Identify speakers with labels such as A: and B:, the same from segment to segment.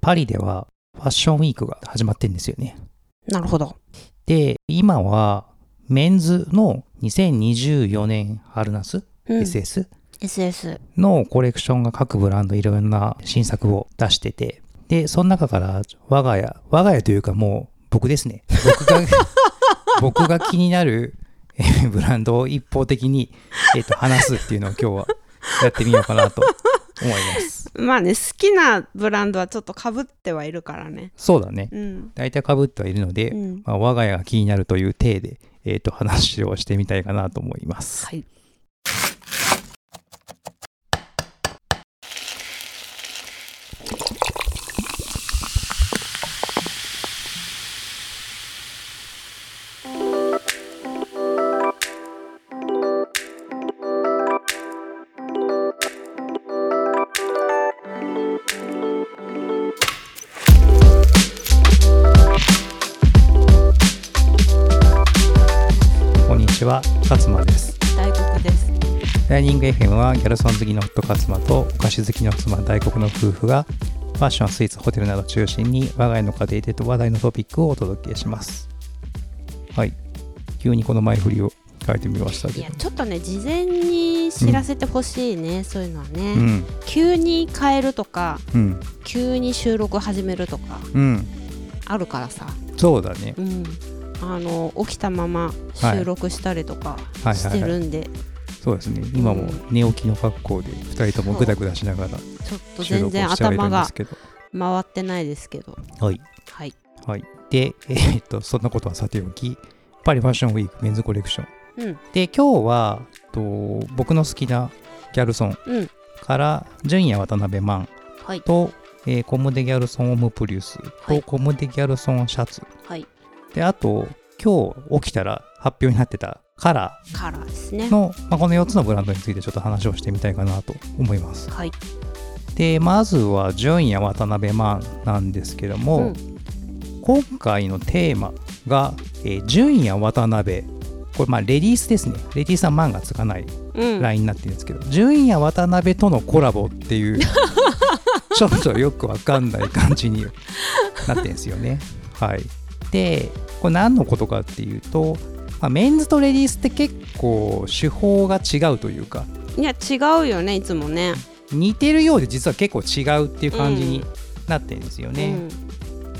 A: パリではファッションウィークが始まってんですよね。
B: なるほど。
A: で、今はメンズの2024年春夏、
B: うん
A: SS
B: SS。
A: のコレクションが各ブランドいろんな新作を出してて、で、その中から我が家、我が家というかもう僕ですね。僕が、僕が気になるえーブランドを一方的に、えっと話すっていうのを今日はやってみようかなと思います。
B: まあね、好きなブランドはちょっとかぶってはいるからね。
A: そうだね。
B: うん。
A: 大体被ってはいるので、
B: うん
A: まあ、我が家が気になるという体で、えっと話をしてみたいかなと思います。
B: はい。
A: は、勝間です。
B: 大黒です。
A: ダイニング FM はギャルソン好きの夫勝間とお菓子好きの妻大黒の夫婦がファッション、スイーツ、ホテルなどを中心に我が家の家庭でと話題のトピックをお届けします。はい。急にこの前振りを変えてみました
B: いや
A: けど。
B: ちょっとね事前に知らせてほしいね、そういうのはね、
A: うん、
B: 急に変えるとか
A: うん、
B: 急に収録始めるとか
A: うん。
B: あるからさ、
A: そうだね。
B: うん、あの起きたまま収録したりとか
A: はい
B: して
A: はいはい。
B: るんで、
A: そうですね。今も寝起きの格好で2人ともグダグダしながら
B: ちょっと
A: 収
B: 全然
A: 録をしてはいる
B: 頭が。回ってないですけど
A: はい。
B: はい
A: はい。で、えーっと、そんなことはさておき、パリファッションウィークメンズコレクション。
B: うん
A: で、今日は、と僕の好きなギャルソン
B: うん
A: から、純也渡辺マン
B: はい
A: と、えーコムデギャルソンオムプリウスと、
B: はい
A: コムデギャルソンシャツ。
B: はい
A: で、あと、今日起きたら発表になってたカラ
B: カラーですね
A: ーの、まあ、この4つのブランドについてちょっと話をしてみたいかなと思います。
B: はい
A: で、まずは純也渡辺マンなんですけども、
B: うん
A: 今回のテーマが、えー純也渡辺。これ、まあ、レディースですね。レディースはマンがつかない
B: うん
A: ラインになってるんですけど、純也渡辺とのコラボっていう、ちょっとよくわかんない感じになってるんですよね。はい。で、これ何のことかっていうと、まあ、メンズとレディースって結構手法が違うというか、
B: いや違うよねいつもね。
A: 似てるようで実は結構違うっていう感じになってるんですよね。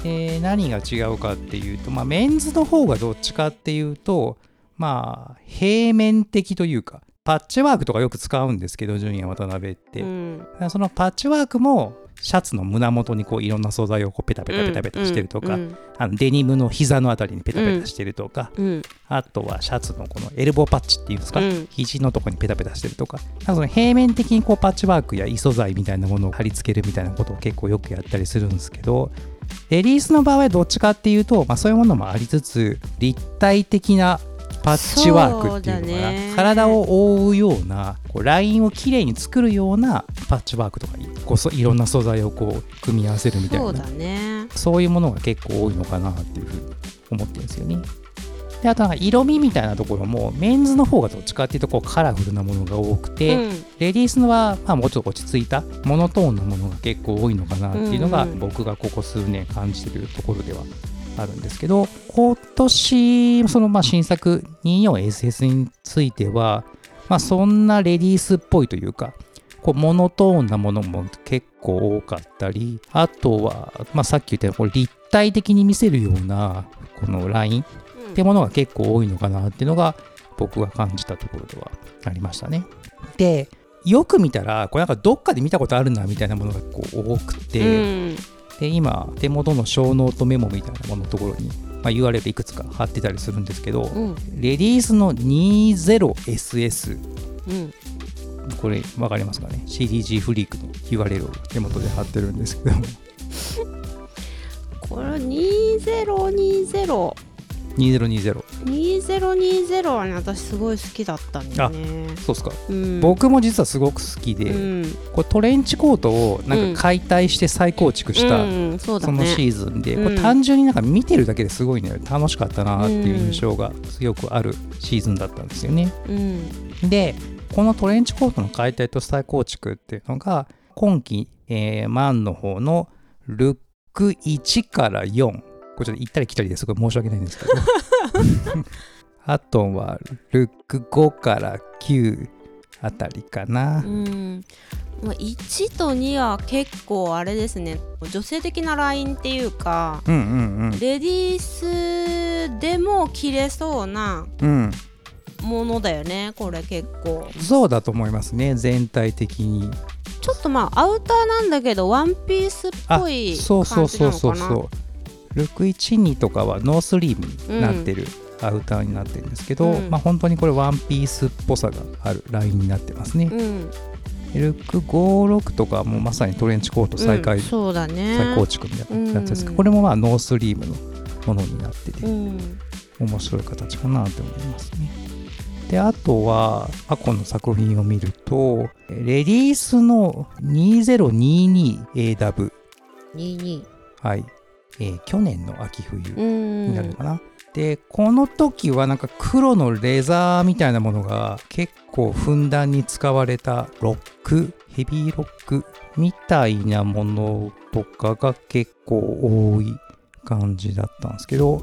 A: で何が違うかっていうと、まあ、メンズの方がどっちかっていうとまあ平面的というかパッチワークとかよく使うんですけど純也渡辺って、
B: うん。
A: そのパッチワークもシャツの胸元にこういろんな素材をこうペタペタペタペタしてるとか、
B: うん
A: あのデニムの膝のあたりにペタペタしてるとか、
B: うん。
A: あとはシャツのこのエルボーパッチっていうんですか、
B: うん。
A: 肘のとこにペタペタしてるとかなんかその平面的にこうパッチワークや異素材みたいなものを貼り付けるみたいなことを結構よくやったりするんですけどレディースの場合はどっちかっていうと、まあ、そういうものもありつつ立体的なパッチワークっていうのかな、
B: ね。
A: 体を覆うようなこうラインをきれいに作るようなパッチワークとかこうそいろんな素材をこう組み合わせるみたいな。
B: そうだね。
A: そういうものが結構多いのかなっていうふうに思ってるんですよね。であとなんか色味みたいなところもメンズの方がどっちかっていうとこうカラフルなものが多くて、
B: うん。
A: レディースのはまあもうちょっと落ち着いたモノトーンのものが結構多いのかなっていうのが僕がここ数年感じてるところではあるんですけど今年そのまあ新作 24SS についてはまあそんなレディースっぽいというかこうモノトーンなものも結構多かったりあとは、まあ、さっき言ったように立体的に見せるようなこのラインってものが結構多いのかなっていうのが僕が感じたところではありましたね。でよく見たらこれなんかどっかで見たことあるなみたいなものがこう多くて、
B: うん
A: で今手元の小ノートメモみたいなもののところに、まあ、URL いくつか貼ってたりするんですけど、
B: うん。
A: レディースの 20SS
B: うん。
A: これ分かりますかね？CDG フリークの URL を手元で貼ってるんですけども。
B: これ2020
A: 2020
B: 2020はね私すごい好きだったんだよね。
A: そうっすか、
B: うん。
A: 僕も実はすごく好きで、
B: うん。
A: これトレンチコートをなんか解体して再構築した、
B: うんそ
A: のシ
B: ね
A: ーズンで、
B: うん。
A: これ単純になんか見てるだけですごいね楽しかったなっていう印象が強くあるシーズンだったんですよね。
B: うん。
A: でこのトレンチコートの解体と再構築っていうのが今季、えーマンの方のルック1から4。これちょっと行ったり来たりですごい申し訳ないんですけど。あとは、ルック5から9あたりかな
B: う。んまあ1と2は結構あれですね女性的なラインっていうか
A: うんうん
B: レディースでも着れそうな
A: うん。うん。
B: ものだよねこれ結構
A: そうだと思いますね、全体的に。
B: ちょっとまあアウターなんだけどワンピースっぽい
A: そうそう
B: 感じ
A: そうそう
B: なのかな
A: そう。ルック1、2とかはノースリーブになってるアウターになってるんですけど、
B: うん。
A: まあ本当にこれワンピースっぽさがあるラインになってますね。
B: うん。
A: ルック56とかはもうまさにトレンチコート再開、
B: うんそうだね。
A: 再構築みたいなやつですけど、
B: うん。
A: これもまあノースリーブのものになってて、
B: うん。
A: 面白い形かなと思いますね。で、あとは過去の作品を見ると、レディースの 2022AW、
B: 22
A: はい、えー去年の秋冬
B: うん
A: になるのかな。で、この時はなんか黒のレザーみたいなものが結構ふんだんに使われたロック、ヘビーロックみたいなものとかが結構多い感じだったんですけど、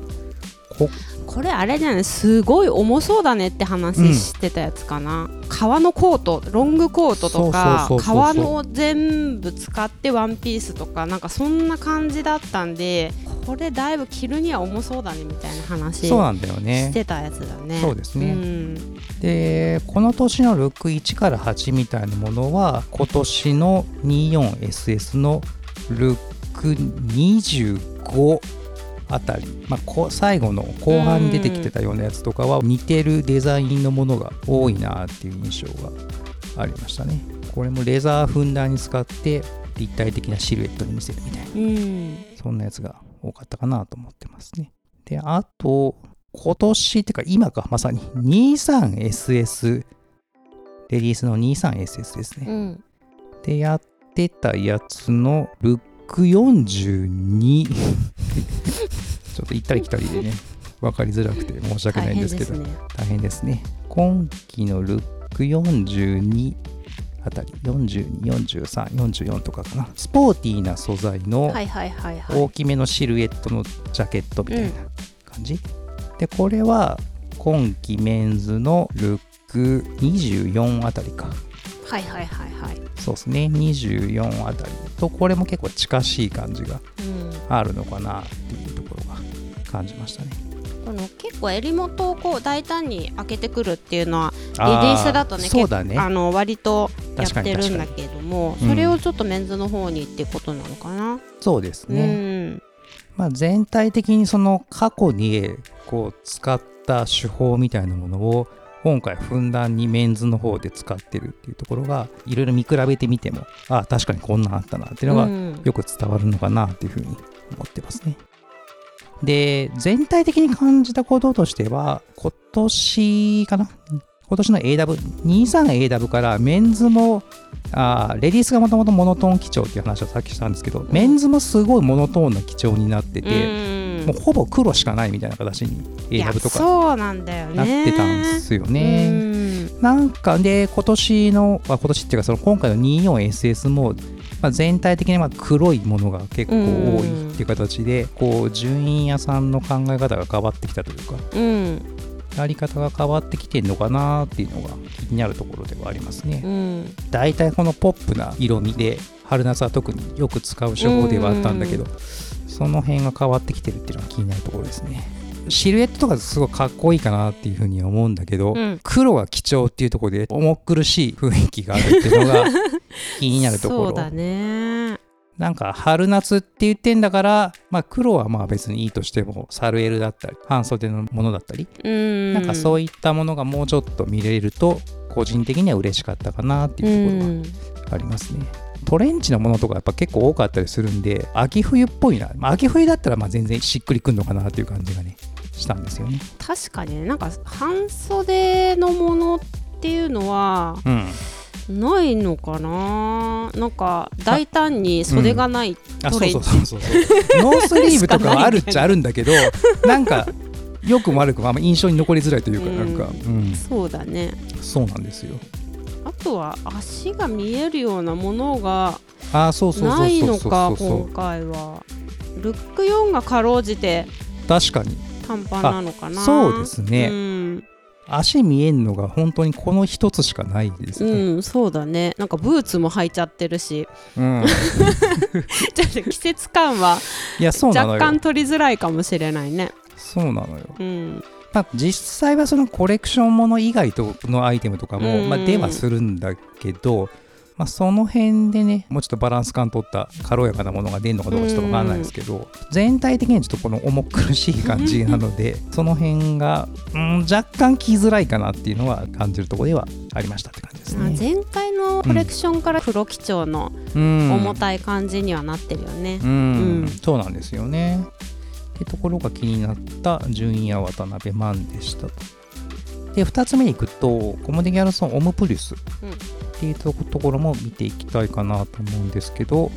A: こ
B: これあれじゃない？すごい重そうだねって
A: うん
B: 話してたやつかな、革のコートロングコートとか革の全部使ってワンピースとかなんかそんな感じだったんでこれだいぶ着るには重そうだねみたいな話
A: そうなんだよ
B: し
A: ね。
B: てたやつだね。
A: そうですね。
B: ん。
A: でこの年のルック1から8みたいなものは今年の 24SS のルック25あたり、まあ、こ最後の後半に出てきてたようなやつとかは似てるデザインのものが多いなっていう印象がありましたね。これもレザーふんだんに使って立体的なシルエットに見せるみたいな。
B: うん。
A: そんなやつが多かったかなと思ってますね。で、あと、今年っていうか今か、まさに 23SS、レディースの 23SS ですね。
B: うん。
A: で、やってたやつのルック42。ちょっと行ったり来たりでね、分かりづらくて申し訳ないんでけど、
B: すね
A: 大変ですね。今期のルック42あたり、42、43、44とかかな。スポーティーな素材の、大きめのシルエットのジャケットみたいな感じ、でこれは今季メンズのルック24あたりか
B: はいはいはいはい。
A: そうですね。24あたりとこれも結構近しい感じが
B: うん。
A: あるのかなっていうところが感じましたね。
B: この結構襟元をこう大胆に開けてくるっていうのはレデ
A: あ
B: ィースだとね
A: そうだね。
B: あの割とやってるんだけども
A: うん
B: それをちょっとメンズの方にっていうことなのかな、
A: そうです
B: う
A: ね、
B: ん。
A: まあ、全体的にその過去にこう使った手法みたいなものを今回ふんだんにメンズの方で使ってるっていうところがいろいろ見比べてみてもあ確かにこんなんあったなっていうのが
B: うん。
A: よく伝わるのかなっていうふうに思ってますね。で全体的に感じたこととしては今年かな？今年の AW23AW からメンズもあーレディースがもともとモノトーン基調っていう話をさっきしたんですけど、メンズもすごいモノトーンな基調になってて、
B: うん
A: もうほぼ黒しかないみたいな形に
B: いや
A: AW とか
B: そうなんだよね。
A: なってたんですよ
B: う
A: ね。
B: ん。
A: なんかで今年の、まあ、今年っていうかその今回の 24SS も、まあ、全体的にまあ黒いものが結構多いっていう形で、こう順位屋さんの考え方が変わってきたというか
B: うん。
A: やり方が変わってきてるのかなっていうのが気になるところではありますね。
B: うん。
A: 大体このポップな色味で春夏は特によく使う手法ではあったんだけど、その辺が変わってきてるっていうのが気になるところですね。シルエットとかすごいかっこいいかなっていうふうには思うんだけど、
B: うん。
A: 黒が基調っていうところで重苦しい雰囲気があるっていうのが気になるところ。
B: そうだね
A: なんか春夏って言ってんだから、まあ、黒はまあ別にいいとしてもサルエルだったり半袖のものだったり、
B: うん
A: なんかそういったものがもうちょっと見れると個人的には嬉しかったかなっていうところがありますね。トレンチのものとかやっぱ結構多かったりするんで秋冬っぽいな、まあ、秋冬だったらまあ全然しっくりくんのかなっていう感じがねしたんですよね。
B: 確かにねなんか半袖のものっていうのは
A: うん
B: ないのかな？なんか大胆に袖がない、
A: あそう
B: トレンチ。
A: そうそうそうそう ノースリーブとかはあるっちゃあるんだけどなんか良くも悪くもあんま印象に残りづらいというか、
B: うん。
A: なんか、うん、
B: そうだね。
A: そうなんですよ。
B: あとは足が見えるようなものが
A: あそうそうそう
B: ないのか今回は。ルック4がかろうじて
A: 確かに。
B: 短パンなのかな。
A: そうですね。
B: うん、
A: 足見えんのが本当にこの一つしかないですね、
B: うん、そうだね。なんかブーツも履いちゃってるし。
A: うん、
B: ちょっと季節感はい
A: やそうなのよ。
B: 若干取りづらいかもしれないね。
A: そうなのよ、
B: うん。
A: まあ、実際はそのコレクションもの以外とのアイテムとかも、
B: うん。
A: まあ、出はするんだけど、まあ、その辺でねもうちょっとバランス感取った軽やかなものが出るのかどうかちょっと分かんないですけど、全体的にはちょっとこの重苦しい感じなのでその辺が、うん、若干着づらいかなっていうのは感じるところではありましたって感じですね。
B: まあ前回のコレクションから黒基調の
A: うん
B: 重たい感じにはなってるよね
A: う、ん、
B: うん
A: そうなんですよね。ってところが気になった純也渡辺マンでしたと。で、2つ目に行くと、コムデギャルソンオムプリュス。
B: うん。
A: っていうとところも見ていきたいかなと思うんですけど、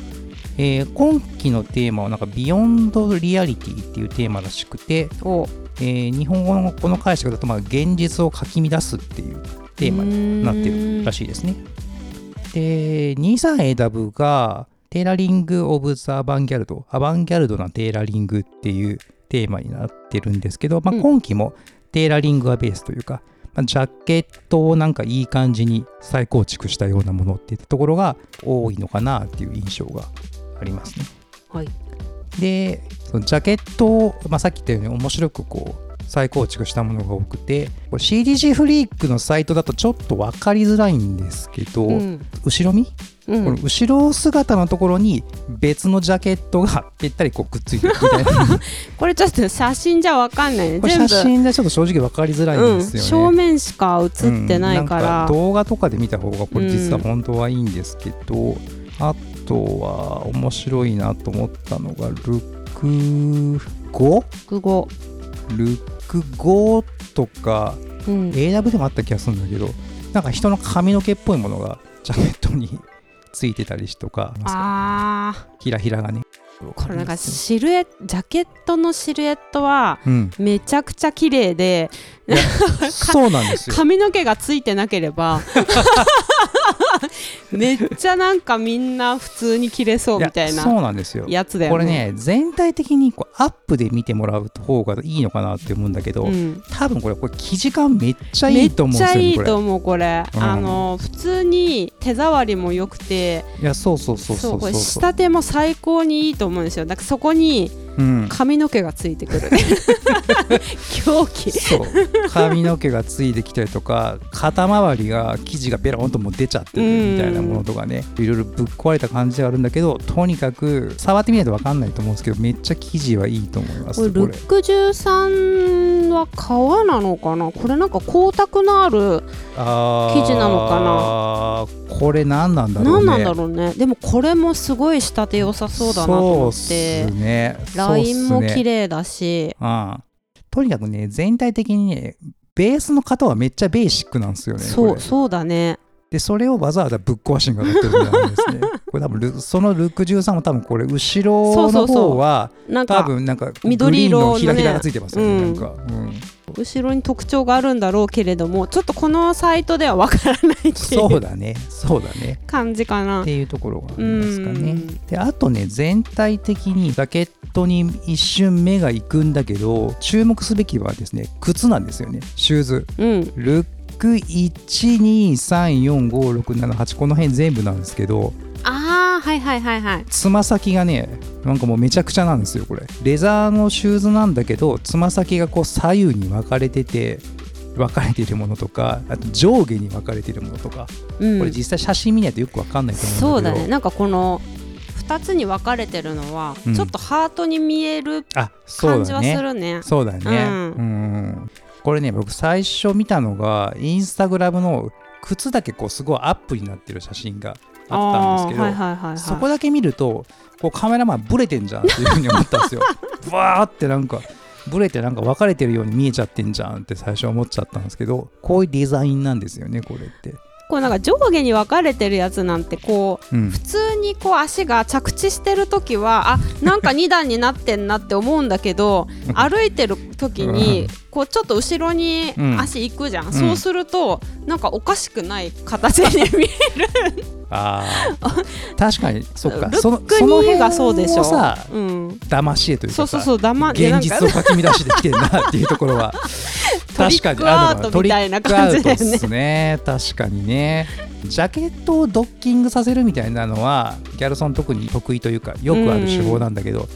A: えー今期のテーマはなんか beyond reality っていうテーマらしくて、
B: お。
A: えー日本語のこの解釈だとまあ現実をかき乱すっていうテーマになってるらしいですね。で、23AW がテーラリング・オブ・ザ・アバンギャルド、アバンギャルドなテーラリングっていうテーマになってるんですけど、まあ、
B: うん。
A: 今期もテーラリングがベースというか、まあ、ジャケットをなんかいい感じに再構築したようなものっていったところが多いのかなっていう印象がありますね。
B: はい。
A: で、そのジャケットを、まあ、さっき言ったように面白くこう再構築したものが多くて、CDG フリークのサイトだとちょっと分かりづらいんですけど、
B: うん。
A: 後ろ見、
B: うん。
A: この後ろ姿のところに別のジャケットがぺったりこうくっついてるみたいな。
B: これちょっと写真じゃわかんないね。
A: 写真でちょっと正直分かりづらいん
B: うん、
A: ですよね、
B: 正面しか映ってないか
A: うん。
B: ら
A: ん、動画とかで見た方がこれ実は本当はいいんですけど、あとは面白いなと思ったのがルック 5?
B: 国語、
A: ルック5とか
B: うん、
A: AW でもあった気がするんだけどなんか人の髪の毛っぽいものがジャケットについてたりとか
B: あ
A: ひらひらがね。
B: ーこれなんかシルエジャケットのシルエットは
A: うん。
B: めちゃくちゃ綺麗で
A: そうなんですよ。
B: 髪の毛がついてなければ めっちゃなんかみんな普通に着れそうみたいな
A: やそうなんですよ。
B: やつだよ
A: これね全体的にこうアップで見てもらう方がいいのかなって思うんだけど、
B: うん。
A: 多分これこれ生地感めっちゃい
B: めっ
A: いと思うん
B: ちゃ
A: ですよねこれ
B: いいと思うこれ、
A: うん。
B: あの普通に手触りも良くて
A: いやそうそうそうそう
B: これ
A: そう
B: 仕立ても最高にいいと思うんですよ。だからそこに
A: うん。
B: 髪の毛がついてくる。狂気。
A: そう。髪の毛がついてきたりとか肩周りが生地がベロンともう出ちゃってるみたいなものとかねいろいろぶっ壊れた感じではあるんだけどとにかく触ってみないと分かんないと思うんですけどめっちゃ生地はいいと思います
B: ルック13は革なのかな？これなんか光沢のある生地なのか
A: これ何なんだろうね。
B: 何なんだろうね。でもこれもすごい仕立て良さそうだなと思っ
A: そう
B: て
A: っすね
B: ラインも綺
A: 麗
B: 麗だし。
A: うんとにかくね全体的にねベースの型はめっちゃベーシックなんですよね
B: そうそうだね。
A: でそれをわざわざぶっ壊しにかかってるみたいですね。これ多分ルそのルック13も多分これ後ろの方は多分なんか
B: 緑色の
A: ひらひらがついてますよね
B: うん。
A: なんか、うん。
B: 後ろに特徴があるんだろうけれどもちょっとこのサイトではわからないってい
A: そううだねそうだね。
B: 感じかな。
A: っていうところがあり
B: う
A: ますかね。
B: ん。
A: であとね全体的にジャケットに一瞬目が行くんだけど注目すべきはですね靴なんですよね。シューズ。
B: うん。
A: ルック1234567この辺全部なんですけど
B: ああはいはいはいはい。
A: つま先がねなんかもうめちゃくちゃなんですよこれ。レザーのシューズなんだけどつま先がこう左右に分かれてて分かれているものとかあと上下に分かれているものとか、
B: うん。
A: これ実際写真見ないとよく分かんないと
B: そ
A: 思うんだけど。
B: うだね。なんかこの2つに分かれてるのは、
A: うん
B: ちょっとハートに見える感じはするね
A: そうだよね。
B: う
A: うんこれね、僕最初見たのが、インスタグラムの靴だけこうすごいアップになってる写真があったんですけど、
B: あーはいはいはいはい、
A: そこだけ見ると、こうカメラマンブレてんじゃんっていうふうに思ったんですよ。わーってなんか、ブレてなんか分かれてるように見えちゃってんじゃんって最初思っちゃったんですけど、こういうデザインなんですよね、これって。
B: こうなんか上下に分かれてるやつなんてこう
A: うん。
B: 普通にこう足が着地してる時はあなんか2段になってんなって思うんだけど 歩いてる時にこうちょっと後ろに足行くじゃん、
A: ん。
B: そうするとなんかおかしくない形に見える。
A: あー。確かに。そっか。
B: ル
A: その
B: ック
A: その
B: にがそうでしょ。
A: さ
B: うん、
A: 騙し絵という
B: そう
A: かさ
B: そうそうだまいや
A: 現実をかき乱してきてるなっていうところは。
B: トリックアートみたいな感じだよね。
A: トリックアウトっすね。確かにね。ジャケットをドッキングさせるみたいなのはギャルソン特に得意というかよくある手法なんだけど、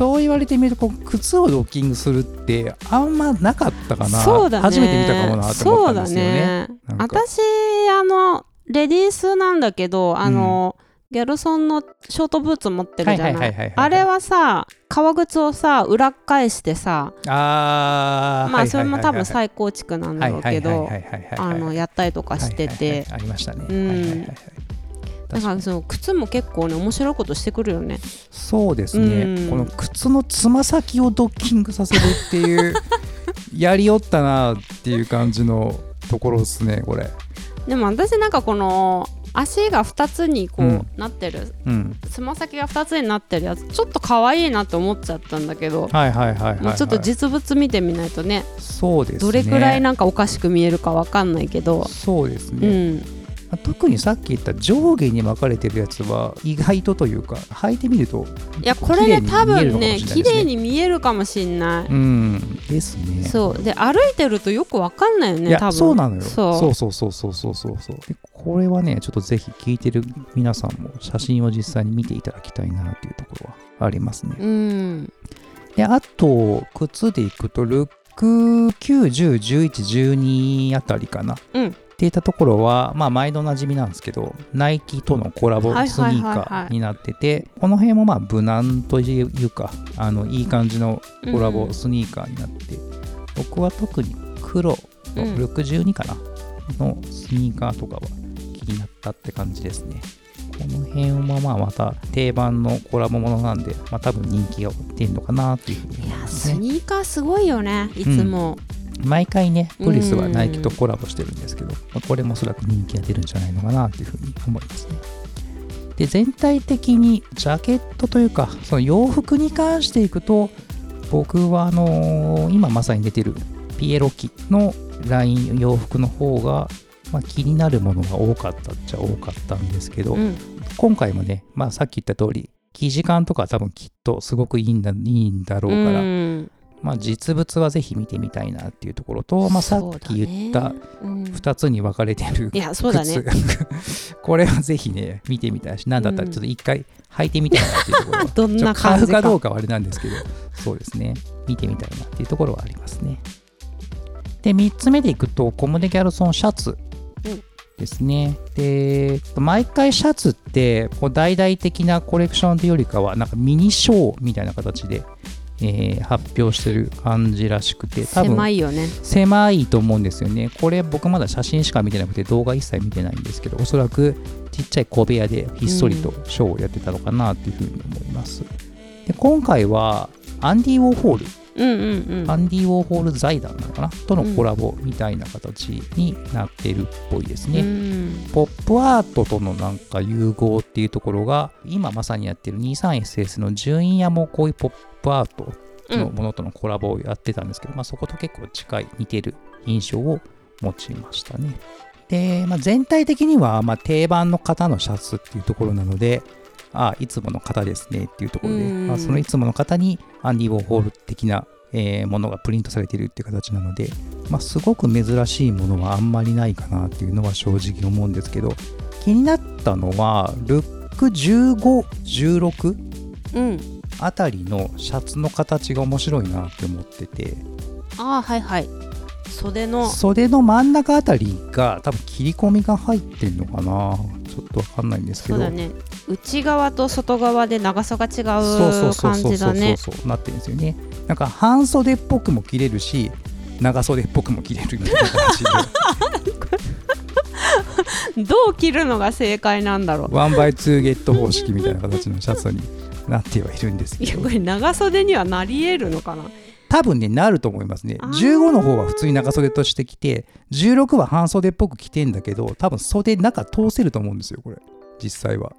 A: そう言われてみるとこう靴をドッキングするってあんまなかったかな。
B: そうだね。
A: 初めて見たかもなと思ったんですよね。
B: ね。私あのレディースなんだけどあの、ギャルソンのショートブーツ持ってるじゃない。あれはさ革靴をさ裏返してさ
A: あー。
B: まあそれも多分
A: はい
B: 再構築なんだろうけどやったりとかしてて。
A: はいありましたね。
B: だからその靴も結構ね面白いことしてくるよね
A: そうですね、
B: うん。
A: この靴のつま先をドッキングさせるっていう やりよったなっていう感じのところですねこれ。
B: でも私なんかこの足が2つにこう、
A: うん。
B: なってる。
A: うん。
B: つま先が2つになってるやつちょっと可愛いなって思っちゃったんだけど、
A: はいはいはいはい、はい、
B: もうちょっと実物見てみないとね
A: そうですね。
B: どれくらいなんかおかしく見えるかわかんないけど、
A: そうです
B: う
A: ね、
B: ん、
A: 特にさっき言った上下に分かれてるやつは意外とというか履いてみると
B: いやこれね多分ね綺
A: 麗
B: に見えるかもしれない、
A: うん。ですね。
B: そう。で歩いてるとよく分かんないよね多分。
A: そうなのよ。
B: そう。
A: そうそうそうそうそうそう。これはねちょっとぜひ聞いてる皆さんも写真を実際に見ていただきたいなというところはありますね。
B: うん。
A: であと靴でいくとルック9、10、11、12あたりかな、
B: うん、
A: っていったところは、まあ、毎度おなじみなんですけど、ナイキとのコラボ
B: はい
A: スニーカーになってて、この辺もまあ無難というか、あのいい感じのコラボスニーカーになって、僕は特に黒の
B: うん
A: ルック12かな、のスニーカーとかは気になったって感じですね。この辺はまあまた定番のコラボものなんで、まあ多分人気が出るのかなっていうふうに
B: いや
A: 思いますね。
B: スニーカーすごいよねいつも、
A: 毎回ね、プリスは
B: うん
A: ナイキとコラボしてるんですけど、まあこれもおそらく人気が出るんじゃないのかなというふうに思いますね。で、全体的にジャケットというか、その洋服に関していくと、僕はあのー今まさに出てるピエロ機のライン洋服の方が、まあ、気になるものが多かったっちゃ多かったんですけど、
B: うん。
A: 今回もね、まあ、さっき言った通り、生地感とか多分きっとすごくいいんだいいんだろうから、
B: うん
A: まあ、実物はぜひ見てみたいなっていうところと、まあ、さっき言った
B: そうだねうん。
A: 2つに分かれてる
B: いやそうだね。
A: 靴。これはぜひね見てみたいし何だったらちょっと一回履いてみたいなっていうところ。は
B: どんな
A: 買う
B: か
A: かどうかはあれなんですけどそうですね。見てみたいなっていうところはありますね。で3つ目でいくとコムデ・ギャルソンシャツ
B: うん
A: ですね、で毎回シャツってこう大々的なコレクションというよりかはなんかミニショーみたいな形で、えー発表してる感じらしくて多分
B: 狭いよね
A: 狭いと思うんですよね。これ僕まだ写真しか見てなくて動画一切見てないんですけど、おそらくちっちゃい小部屋でひっそりとショーをやってたのかなっていうふうに思います。で今回はアンディ・ウォーホール、
B: うんうんうん
A: アンディ・ウォーホール財団なのかな？とのコラボみたいな形になってるっぽいですね。
B: うん
A: ポップアートとのなんか融合っていうところが今まさにやってる 23SS の順位屋もこういうポップアートのものとのコラボをやってたんですけど、まあ、そこと結構近い似てる印象を持ちましたね。で、まあ、全体的にはまあ定番の型のシャツっていうところなので、あいつもの型ですねっていうところで、
B: うん
A: まあ、そのいつもの型にアンディ・ウォーホール的な、えーものがプリントされているっていう形なので、まあ、すごく珍しいものはあんまりないかなっていうのは正直思うんですけど気になったのはルック1516
B: うん。
A: あたりのシャツの形が面白いなって思ってて。
B: ああはいはい。袖の。
A: 袖の真ん中あたりが多分切り込みが入ってんのかな。ちょっとわかんないんですけど。
B: そうだね内側と外側で長さが違
A: うそう
B: う感
A: そうそうそう
B: じだね
A: そうなってるんですよねなんか半袖っぽくも着れるし長袖っぽくも着れるみたいな形で
B: どう着るのが正解なんだろう
A: ワンバイツーゲット方式みたいな形のシャツになってはいるんですけど
B: いやこれ長袖にはなり得るのかな
A: 多分ね、なると思いますね。15の方は普通に長袖として着て、16は半袖っぽく着てんだけど、多分袖中通せると思うんですよ、これ。実際は。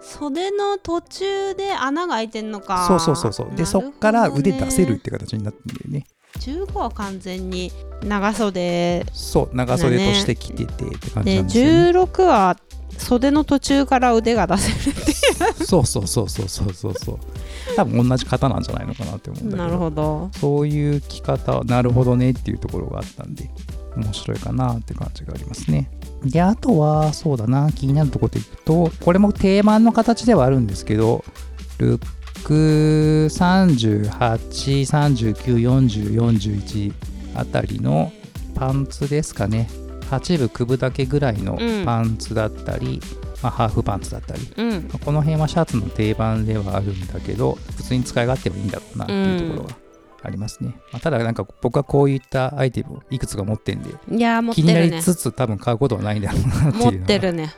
B: 袖の途中で穴が開いてんのか
A: そうそうそうそう。で、そっから腕出せるって形になってるんだよね。
B: 15は完全に長袖
A: そう、長袖として着ててって感じ
B: で
A: なんですよね。
B: 16は袖の途中から腕が出せるってい
A: そうそうそうそうそうそうそう。多分同じ型なんじゃないのかなって思うんだけど。
B: うなるほど
A: そういう着方、なるほどねっていうところがあったんで、面白いかなって感じがありますね。で、あとは、そうだな、気になるところでいくと、これも定番の形ではあるんですけど、ルック38、39、40、41あたりのパンツですかね。8部、9部だけぐらいの
B: うん
A: パンツだったり、まあ、ハーフパンツだったり、
B: うん
A: まあこの辺はシャツの定番ではあるんだけど普通に使い勝手はいいんだろうなっていうところはありますね、まあ、ただなんか僕はこういったアイテムをいくつか持ってんで
B: いやー持って
A: 気になり
B: るね
A: つつ多分買うことはないんだろうなって
B: 持
A: いうのが
B: ってるね。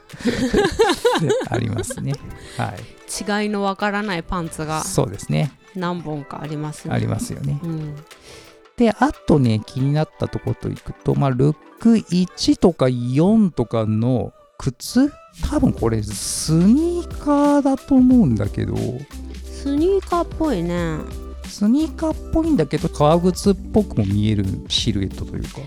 A: ありますね。はい。
B: 違いのわからないパンツが
A: そうですね。
B: 何本かありますね。
A: ありますよね。
B: うん。
A: であとね気になったところといくとまあルック1とか4とかの靴？多分これスニーカーだと思うんだけど。
B: スニーカーっぽいね
A: スニーカーっぽいんだけど革靴っぽくも見えるシルエットというか。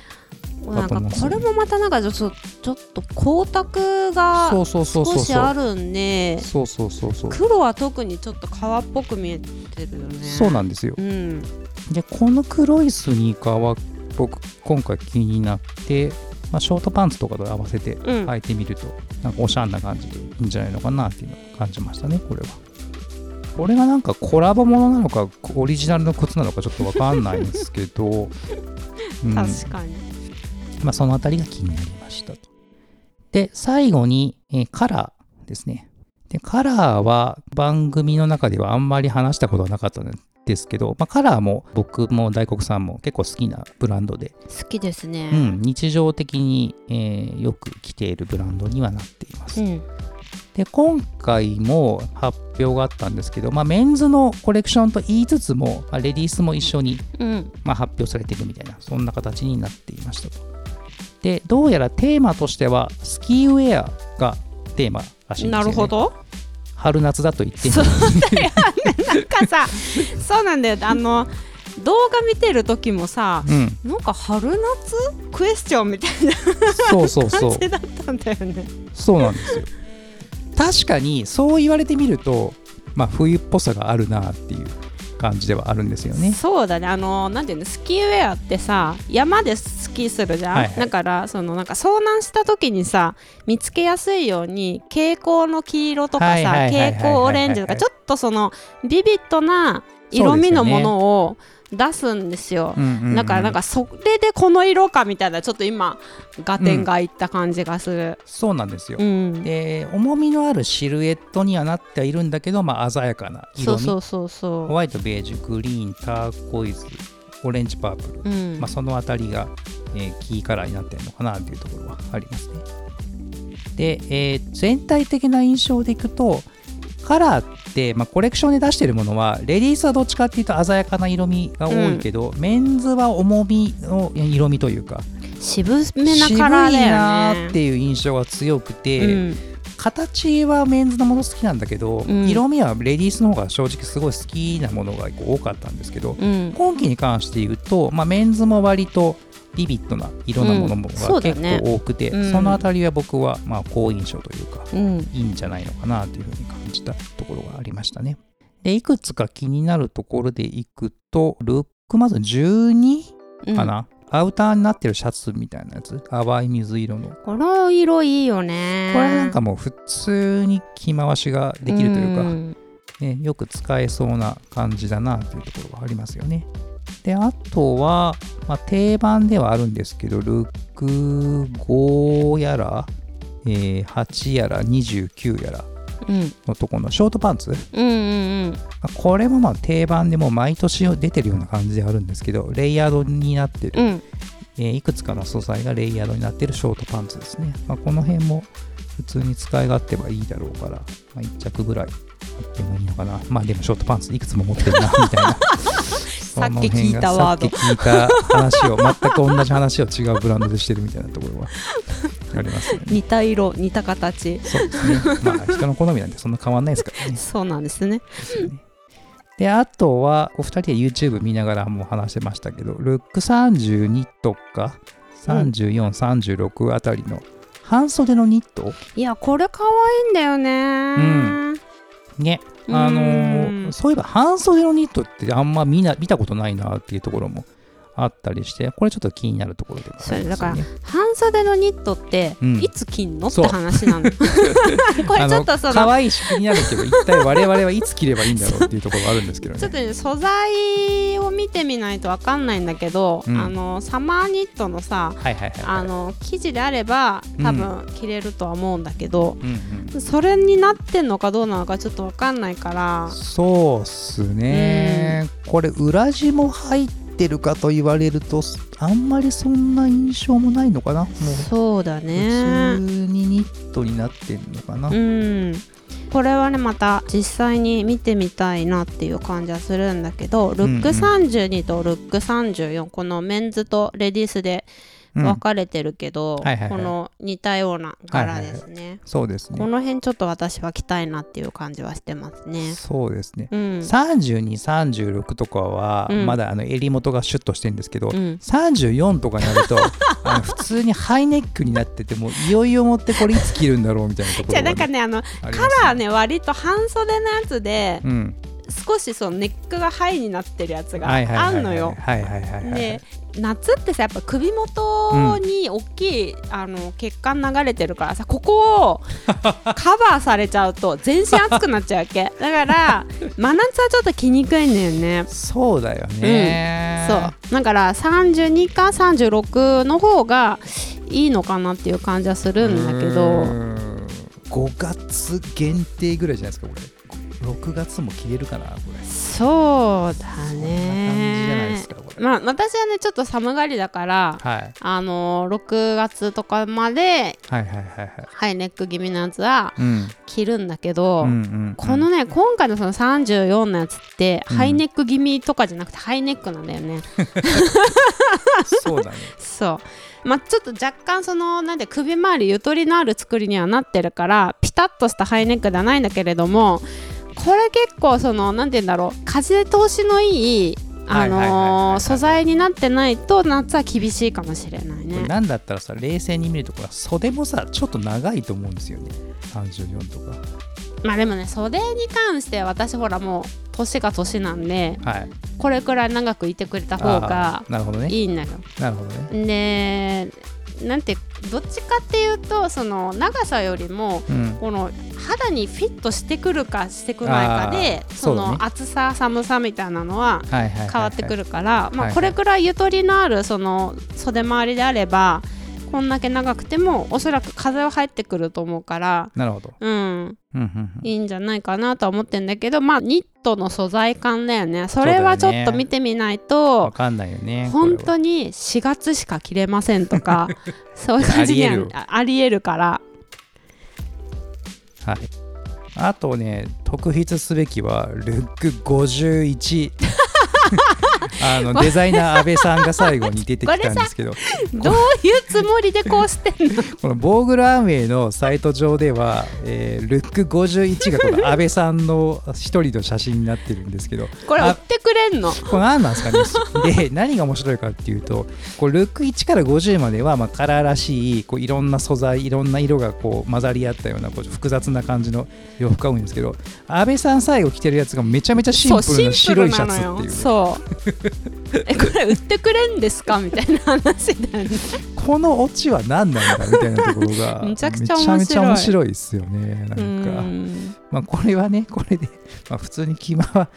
B: なんかこれもまたなんかちょっとちょっと光沢が
A: そうそうそうそう。
B: 少しあるんで
A: そうそうそうそう。
B: 黒は特にちょっと革っぽく見えてるよね。
A: そうなんですよ。
B: うん。
A: でこの黒いスニーカーは僕今回気になって、まあ、ショートパンツとかと合わせて
B: うん。
A: 履いてみると、なんかおしゃんな感じでいいんじゃないのかなっていうのを感じましたねこれはこれがなんかコラボものなのかオリジナルの靴なのかちょっとわかんないんですけど、うん
B: 確かに
A: まあ、そのあたりが気になりましたと。で、最後に、えーカラーですね。で、カラーは番組の中ではあんまり話したことはなかったんですけど、まあ、カラーも僕も大黒さんも結構好きなブランドで、
B: 好きですね
A: うん、日常的に、えーよく着ているブランドにはなっています。
B: うん
A: で、今回も発表があったんですけど、まあ、メンズのコレクションと言いつつも、まあ、レディースも一緒に
B: うん
A: まあ、発表されているみたいな、そんな形になっていましたと。で、どうやらテーマとしては、スキーウェアがテーマらしいんですよ、ね。
B: なるほ。ど
A: 春夏だと言って
B: そうだよねなんかさそうなんだよあの動画見てる時もさ
A: うん、
B: なんか春夏クエスチョンみたい
A: そうそうそう
B: な感。じだったんだよね
A: そうなんですよ。確かに、そう言われてみると、まあ、冬っぽさがあるなっていう感じではあるんですよね。
B: そうだね。あのなんていうのスキーウェアってさ山でスキーするじゃん、
A: はいはい。
B: だからそのなんか遭難した時にさ見つけやすいように蛍光の黄色とか
A: はい
B: さ蛍光オレンジとかちょっとそのビビッドな色味のものを出すんですよ
A: うんうんうん
B: だからなんかそれでこの色かみたいなちょっと今合点がいった感じがする、
A: そうなんですよ。
B: うん
A: で、重みのあるシルエットにはなってはいるんだけど、まあ、鮮やかな色味。
B: そうそうそうそ
A: ホワイト、ベージュ、グリーン、ターコイズ、オレンジ、パープル。
B: う、うん
A: まあ、そのあたりが、えーキーカラーになってるのかなっていうところはありますね。で、えー全体的な印象でいくと、カラーって、まあ、コレクションで出してるものは、レディースはどっちかっていうと鮮やかな色味が多いけど、メンズは重みの色味というか、
B: 渋めなカラーだよね。
A: なーっていう印象が強くて、
B: うん。
A: 形はメンズのもの好きなんだけど、
B: うん。
A: 色味はレディースの方が正直すごい好きなものが多かったんですけど、
B: うん。
A: 今期に関して言うと、まあ、メンズも割とビビッドな色なものもが結構多くて、
B: うん。
A: そのあたりは僕はまあ好印象というか
B: うん。
A: いいんじゃないのかなというふうに感じたところがありましたね。でいくつか気になるところでいくとルックまず12
B: うん。
A: かな、アウターになってるシャツみたいなやつ？淡い水色の。
B: この色いいよね。
A: これなんかもう普通に着回しができるというか、
B: ん。
A: ね、よく使えそうな感じだなというところがありますよね。で、あとは、まあ、定番ではあるんですけど、ルック5やら、えー8やら29やら。
B: うん
A: のところのショートパンツ、ま
B: うんうん。
A: あこれもまあ定番でもう毎年出てるような感じではあるんですけど、レイヤードになってる、
B: うん。うん
A: えーいくつかの素材がレイヤードになってるショートパンツですね。まあ、この辺も普通に使い勝手はいいだろうから、まあ、1着ぐらいあってもいいのかな。まあでもショートパンツいくつも持ってるな、みたいな。
B: さっき聞いたワード。
A: さっき聞いた話を全く同じ話を違うブランドでしてるみたいなところはありますよね。
B: 似た色似た形。
A: そうですね。まあ人の好みなんてそんな変わんないですからね。
B: そうなんですね。
A: であとは、お二人で YouTube 見ながらも話してましたけど、ルック32とか、34、36あたりの半袖のニット？
B: いやこれ可愛いんだよね。
A: ん。ね、あのーそういえば半袖のニットってあんま見な見たことないなっていうところもあったりして、これちょっと気になるところでもありますよね。
B: 半袖のニットって
A: うん。
B: いつ着んの、って話なの。これちょっとその
A: 可愛いし気になるけど、一体我々はいつ着ればいいんだろうっていうところがあるんですけど
B: ちょっ
A: ね。
B: とね素材を見てみないとわかんないんだけど、
A: うん。
B: あのサマーニットのさ生地であれば多分着れるとは思うんだけど、
A: うんうん、
B: それになってんのかどうなのかちょっとわかん。ないから
A: そうっすね、これ裏地も入ってるかと言われるとあんまりそんな印象もないのかな。もう
B: そうだ
A: 普
B: ね
A: 通にニットになってるのかな、
B: うん。これはねまた実際に見てみたいなっていう感じはするんだけどルック32とルック34このメンズとレディースで
A: うん
B: 分かれてるけど、
A: はいはいはい。
B: この似たような柄ですね、
A: そうですね。
B: この辺ちょっと私は着たいなっていう感じはしてますね。
A: そうですね、
B: うん。
A: 3236とかは
B: うん。
A: まだあの襟元がシュッとしてるんですけど、
B: うん。
A: 34とかになると あの普通にハイネックになっててもういよいよ持ってこれいつ着るんだろうみたいなとこ
B: じゃあなんかねあのカラーね割と半袖のやつで
A: うん
B: 少しそのネックがハイになってるやつがあんのよ。で夏ってさやっぱ首元に大きい、あの血管流れてるからさここをカバーされちゃうと全身熱くなっちゃうわけ。だから真夏はちょっと着にくいんだよね。
A: そうだよね、
B: そう。だから32か36の方がいいのかなっていう感じはするんだけ
A: う
B: ど
A: ーん。5月限定ぐらいじゃないですかこれ6月も着れるかなこれ。
B: そうだね。まあ私はねちょっと寒がりだから
A: はい。
B: あの6月とかまで
A: はいはいはいはい。
B: ハイネック気味のやつは
A: うん。
B: 着るんだけど、
A: うんうん
B: このね今回のその34のやつって、
A: うん。
B: ハイネック気味とかじゃなくてハイネックなんだよね。
A: そうだね。
B: そう。まあちょっと若干そのなんで首周りゆとりのある作りにはなってるからピタッとしたハイネックではないんだけれどもこれ結構そのなんて言うんだろう。風通しのいいあのー素材になってないと夏は厳しいかもしれないね。
A: なんだったらさ冷静に見るとこれ袖もさちょっと長いと思うんですよね。34とか
B: まあでもね袖に関しては私ほらもう年が年なんで
A: はい。
B: これくらい長くいてくれた方が
A: あーなるほどね。
B: いいんだよ。
A: なるほどね。
B: でなんてどっちかっていうとその長さよりも
A: うん。
B: この肌にフィットしてくるかしてこないかでその
A: そうだね
B: 厚さ寒さみたいなのは
A: はいはいはいはい。
B: 変わってくるから、これくらいゆとりのあるその袖周りであればこんだけ長くてもおそらく風は入ってくると思うから
A: なるほど。
B: うん。いいんじゃないかなとは思ってんだけどまあニットの素材感だよね。それはちょっと見てみない
A: わ
B: と、
A: かんないよね
B: 本当に4月しか着れませんとか そういう感じには
A: ありえる。
B: あありえるから。
A: はい。あとね特筆すべきはルック51 あのデザイナー安倍さんが最後に出てきたんですけど。
B: どういうつもりでこうしてんの？
A: このボーグルアンウェイのサイト上では、えールック51がこの安倍さんの一人の写真になってるんですけど。
B: これ売ってくれんの？
A: これ何なんですかね。で何が面白いかっていうとこうルック1から50までは、まあ、カラーらしいこういろんな素材いろんな色がこう混ざり合ったようなこう複雑な感じの洋服が多いんですけど安倍さん最後着てるやつがめちゃめちゃシンプルな白いシャツっていう。ね
B: そう えこれ売ってくれんですか？みたいな話だよね。
A: このオチは何なんだみたいなところが
B: めちゃくちゃ面白い。
A: めちゃめちゃ面白いですよね。な
B: うん
A: か。
B: ん。
A: まあこれはねこれで、まあ、普通に着まは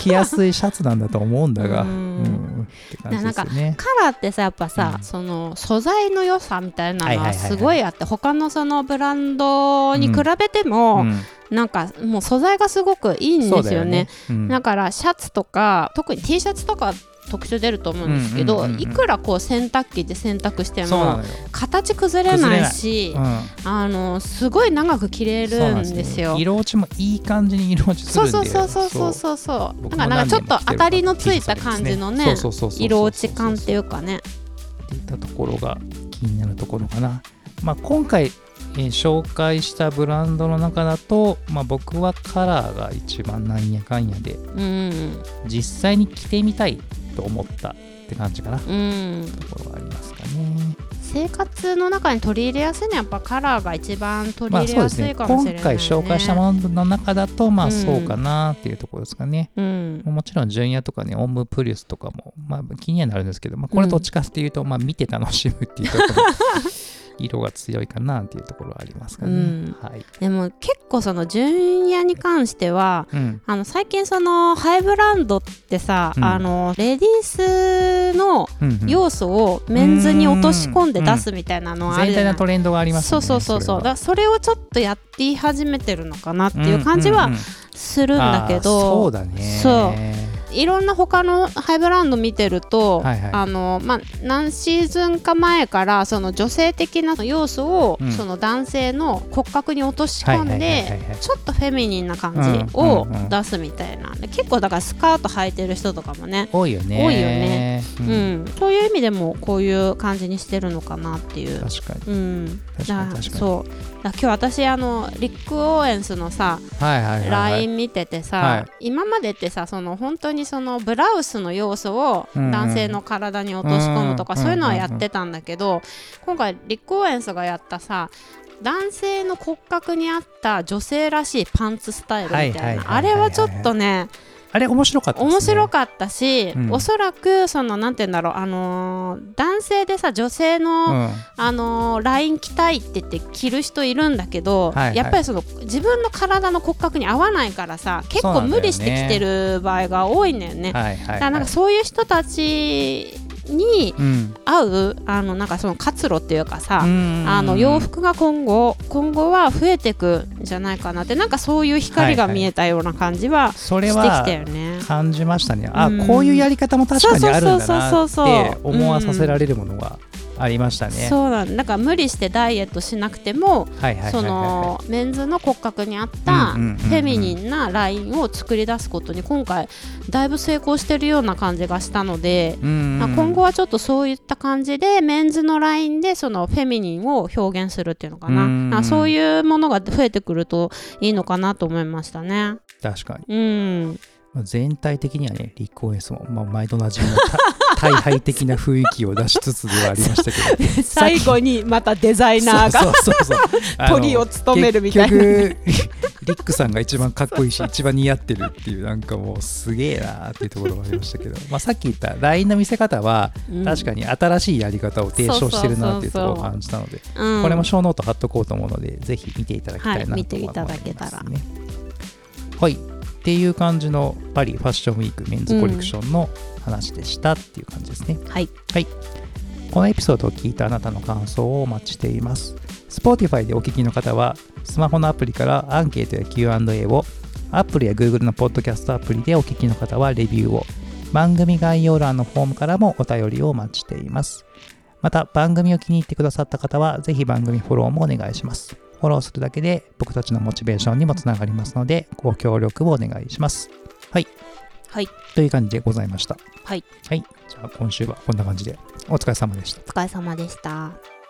A: 着やすいシャツなんだと思うんだが。
B: う
A: うん。んって感じですよね。
B: カラーってさやっぱさ、
A: うん。
B: その素材の良さみたいなのはい
A: はいははいはい。
B: すごいあって他のそのブランドに比べても、
A: うん
B: なんかもう素材がすごくいいんですよね。
A: ね。うん。
B: だからシャツとか特に T シャツとか特徴出ると思うんですけど、いくらこう洗濯機で洗濯しても形崩れないし
A: うん、
B: あのすごい長く着れる
A: ん
B: ですよ。
A: 色落ちもいい感じに色落ちす
B: そう
A: るんで
B: そうそうそうそうそうそう
A: 僕も
B: なんかなんかちょっと当たりのついた感じのね色落ち感っていうかね。
A: っていったところが気になるところかな。まあ、今回、えー紹介したブランドの中だと、まあ、僕はカラーが一番なんやかんやで
B: うん。
A: 実際に着てみたいと思ったって感じかな。と
B: うん。
A: ころがありますかね。
B: 生活の中に取り入れやすいのはやっぱカラーが一番取り
A: まあ
B: 入れ
A: そうですね
B: やすいかもし
A: 今
B: れない、ね。
A: 回紹介したものの中だとまあ
B: うん。
A: そうかなっていうところですかね。
B: うん。
A: もちろん純也とかねオンムプリウスとかも、まあ、気にはなるんですけど、まあ、これどっちかっていうと、まあ、見て楽しむっていうところ 色が強いかなっていうところはありますかね。
B: うん。
A: はい。
B: でも結構その純也に関しては
A: うん。
B: あの最近そのハイブランドってさ、
A: うん。
B: あのレディースの要素をメンズに落とし込んで出すみたいなのはある
A: 全
B: じゃない。
A: 体のトレンドがあります
B: そう。そうそうそう。だか
A: れ
B: らそれをちょっとやって始めてるのかなって
A: は
B: いう感じはするんだけど、
A: そうだね。
B: そういろんな他のハイブランド見てると、
A: はいはい。
B: あのまあ、何シーズンか前からその女性的な要素を、
A: うん。
B: その男性の骨格に落とし込んで
A: はい
B: ちょっとフェミニンな感じを出すみたいな、で結構だからスカート履いてる人とかもね、
A: 多いよね。
B: 多いよね。
A: う
B: うん。んそういう意味でもこういう感じにしてるのかなっていう。
A: 確かに。
B: うん、
A: 確かに
B: そう。だ今日私あのリック・オーエンスのさ
A: はいはいはい、はい。
B: LINE 見ててさ、
A: はい。
B: 今までってさその本当にそのブラウスの要素を
A: うんうん。
B: 男性の体に落とし込むとか、
A: うん
B: そういうのはやってたんだけど、今回リック・オーエンスがやったさ男性の骨格に合った女性らしいパンツスタイルみたいな、
A: はいはいはいはいはい。
B: あれはちょっとね
A: あれ面白かったね。
B: 面白かったし、
A: うん。
B: おそらくそのなんて言うんだろうあのー男性でさ女性の、
A: うん。
B: あのーライン着たいって言って着る人いるんだけど、
A: はいはい。
B: やっぱりその自分の体の骨格に合わないからさ結構無理して着てる場合が多いんだよね。だからなんかそういう人たちに
A: うん、
B: 合うあのなんかその活路っていうかさ、
A: うん
B: あの洋服が今後今後は増えてくんじゃないかなってなんかそういう光が見えたような感じは
A: それ
B: してき
A: は
B: たよね。
A: 感じましたね。あ、
B: うん。
A: こういうやり方も確かにあるんだな
B: そうそうそうそう
A: って思わさせられるものがありましたね。
B: そうなんだ。から無理してダイエットしなくてもそのメンズの骨格に合った
A: うんうんうんうん
B: フェミニンなラインを作り出すことに今回だいぶ成功してるような感じがしたので、
A: うんうん
B: まあ今後はちょっとそういった感じでメンズのラインでそのフェミニンを表現するっていうのかな、
A: うん
B: まあそういうものが増えてくるといいのかなと思いましたね。
A: 確かに。
B: うん、
A: まあ全体的にはね、立候補スも、まあ、毎度なじみのた退廃的な雰囲気を出しつつではありましたけど。
B: 最後にまたデザイ
A: そうそうそうそう。あの
B: トリを務めるみたいな
A: 結局リックさんが一番かっこいいし一番似合ってるっていうなんかもうすげえなっていうところがありましたけど、まあ、さっき言った ライン の見せ方は
B: うん。
A: 確かに新しいやり方を提唱してるなっていうところを感じたので
B: うん。
A: これもショーノート貼っとこうと思うのでぜひ見ていただきたいなと
B: はい
A: 思います、ね。
B: 見ていただけたら。
A: はい。っていう感じのパリファッションウィークメンズコレクションの話でしたっていう感じですね、
B: はい。
A: このエピソードを聞いたあなたの感想をお待ちしています。Spotify でお聞きの方は、スマホのアプリからアンケートや Q&A を、Apple や Google のポッドキャストアプリでお聞きの方はレビューを、番組概要欄のフォームからもお便りをお待ちしています。また、番組を気に入ってくださった方は、ぜひ番組フォローもお願いします。フォローするだけで僕たちのモチベーションにもつながりますので、ご協力をお願いします。はい。
B: はい
A: という感じでございました。
B: はい
A: はい。じゃあ今週はこんな感じでお疲れ様でした。
B: お疲れ様でした。